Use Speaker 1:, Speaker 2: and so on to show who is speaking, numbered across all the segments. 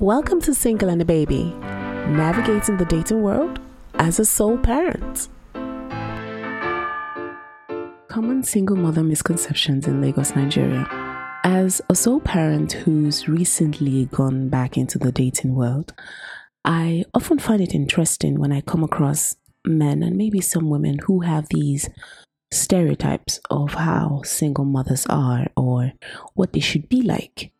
Speaker 1: Welcome to Single and a Baby, navigating the dating world as a sole parent. Common single mother misconceptions in Lagos, Nigeria. As a sole parent who's recently gone back into the dating world, I often find it interesting when I come across men and maybe some women who have these stereotypes of how single mothers are or what they should be like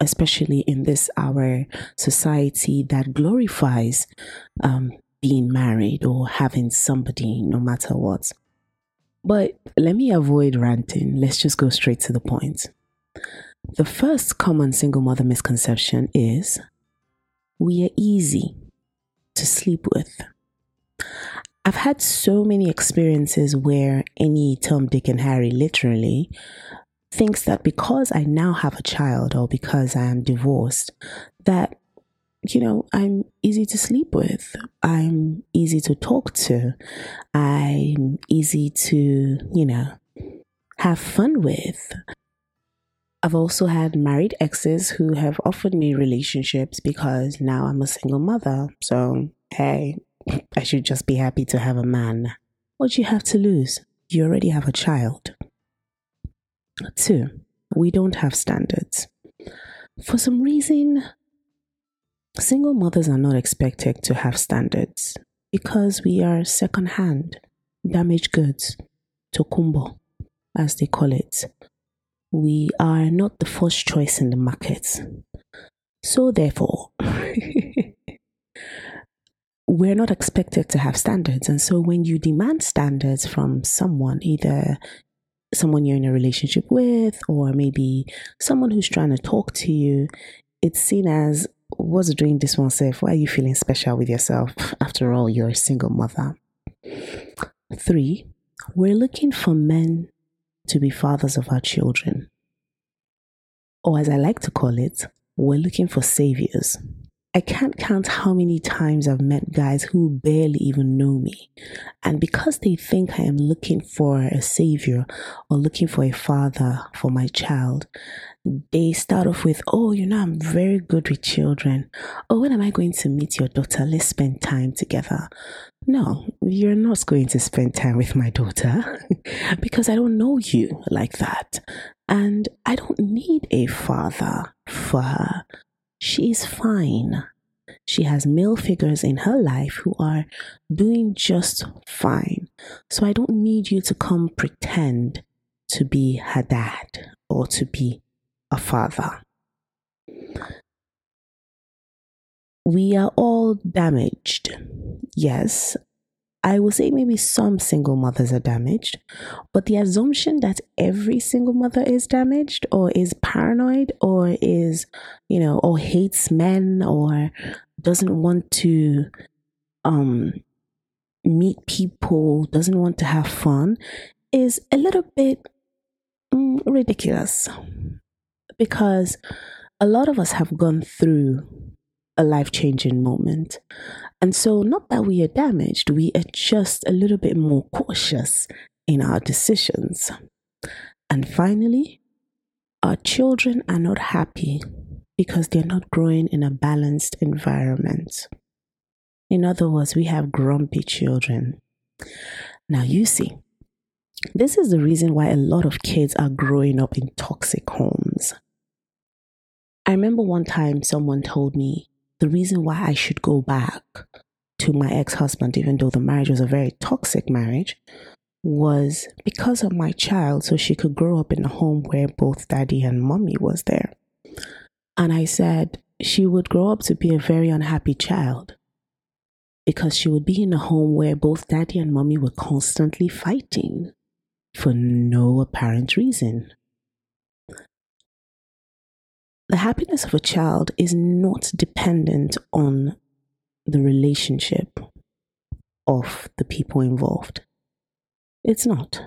Speaker 1: especially in this our society that glorifies um, being married or having somebody no matter what. But let me avoid ranting. Let's just go straight to the point. The first common single mother misconception is we are easy to sleep with. I've had so many experiences where any Tom, Dick, and Harry literally thinks that because I now have a child or because I am divorced, that, you know, I'm easy to sleep with. I'm easy to talk to. I'm easy to, you know, have fun with. I've also had married exes who have offered me relationships because now I'm a single mother. So, hey, I should just be happy to have a man. What do you have to lose? You already have a child. Two, we don't have standards. For some reason, single mothers are not expected to have standards because we are second-hand, damaged goods, tokumbo, as they call it. We are not the first choice in the market. So, therefore, we're not expected to have standards. And so, when you demand standards from someone, either someone you're in a relationship with, or maybe someone who's trying to talk to you, it's seen as what's doing this one self? Why are you feeling special with yourself? After all, you're a single mother. Three, we're looking for men to be fathers of our children. Or as I like to call it, we're looking for saviors. I can't count how many times I've met guys who barely even know me. And because they think I am looking for a savior or looking for a father for my child, they start off with, Oh, you know, I'm very good with children. Oh, when am I going to meet your daughter? Let's spend time together. No, you're not going to spend time with my daughter because I don't know you like that. And I don't need a father for her. She is fine. She has male figures in her life who are doing just fine. So I don't need you to come pretend to be her dad or to be a father. We are all damaged. Yes, I will say maybe some single mothers are damaged, but the assumption that every single mother is damaged or is paranoid or is, you know, or hates men or doesn't want to um meet people, doesn't want to have fun is a little bit mm, ridiculous. Because a lot of us have gone through a life changing moment. And so, not that we are damaged, we are just a little bit more cautious in our decisions. And finally, our children are not happy because they're not growing in a balanced environment. In other words, we have grumpy children. Now, you see, this is the reason why a lot of kids are growing up in toxic homes. I remember one time someone told me the reason why I should go back to my ex husband, even though the marriage was a very toxic marriage, was because of my child, so she could grow up in a home where both daddy and mommy was there. And I said she would grow up to be a very unhappy child because she would be in a home where both daddy and mommy were constantly fighting for no apparent reason. The happiness of a child is not dependent on the relationship of the people involved. It's not.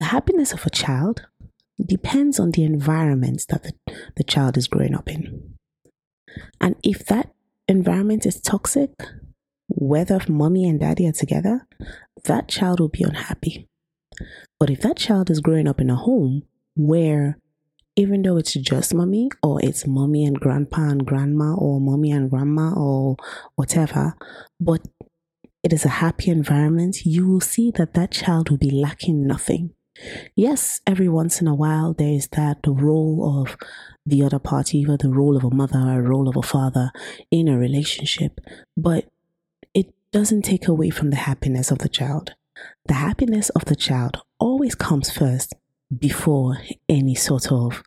Speaker 1: The happiness of a child depends on the environment that the, the child is growing up in. And if that environment is toxic, whether mommy and daddy are together, that child will be unhappy. But if that child is growing up in a home where even though it's just mommy or it's mommy and grandpa and grandma or mommy and grandma or whatever, but it is a happy environment, you will see that that child will be lacking nothing. Yes, every once in a while there is that role of the other party, either the role of a mother or a role of a father in a relationship, but it doesn't take away from the happiness of the child. The happiness of the child always comes first before any sort of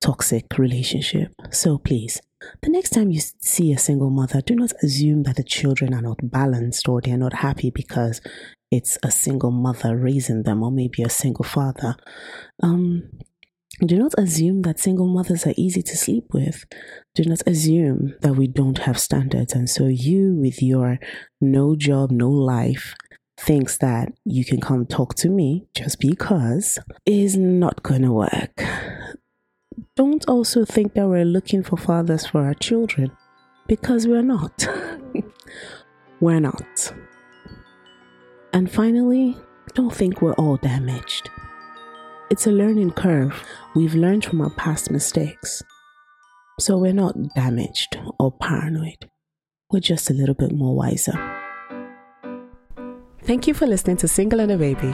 Speaker 1: toxic relationship. So please, the next time you see a single mother, do not assume that the children are not balanced or they're not happy because it's a single mother raising them or maybe a single father. Um, do not assume that single mothers are easy to sleep with. Do not assume that we don't have standards. And so you, with your no job, no life, thinks that you can come talk to me just because is not going to work. Don't also think that we're looking for fathers for our children because we're not. we're not. And finally, don't think we're all damaged. It's a learning curve. We've learned from our past mistakes. So we're not damaged or paranoid. We're just a little bit more wiser. Thank you for listening to Single and a Baby.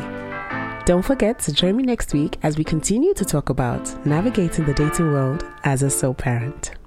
Speaker 1: Don't forget to join me next week as we continue to talk about navigating the dating world as a sole parent.